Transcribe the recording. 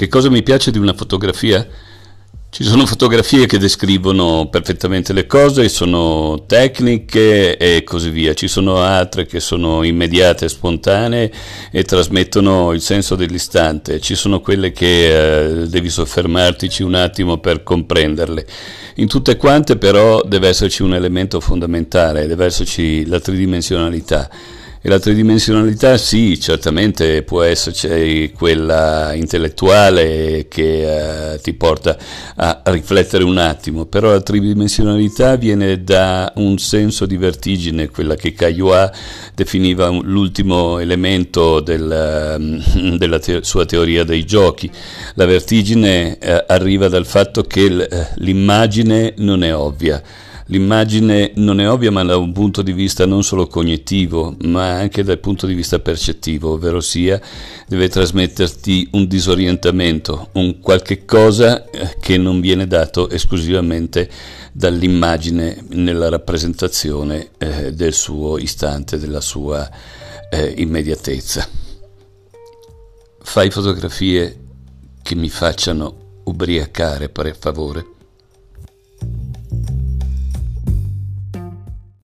Che cosa mi piace di una fotografia? Ci sono fotografie che descrivono perfettamente le cose, sono tecniche e così via, ci sono altre che sono immediate, spontanee e trasmettono il senso dell'istante, ci sono quelle che eh, devi soffermartici un attimo per comprenderle. In tutte quante però deve esserci un elemento fondamentale, deve esserci la tridimensionalità e la tridimensionalità sì, certamente può esserci quella intellettuale che eh, ti porta a riflettere un attimo, però la tridimensionalità viene da un senso di vertigine, quella che Caillois definiva l'ultimo elemento del, della te- sua teoria dei giochi. La vertigine eh, arriva dal fatto che l- l'immagine non è ovvia L'immagine non è ovvia ma da un punto di vista non solo cognitivo ma anche dal punto di vista percettivo, ovvero sia deve trasmetterti un disorientamento, un qualche cosa eh, che non viene dato esclusivamente dall'immagine nella rappresentazione eh, del suo istante, della sua eh, immediatezza. Fai fotografie che mi facciano ubriacare per favore.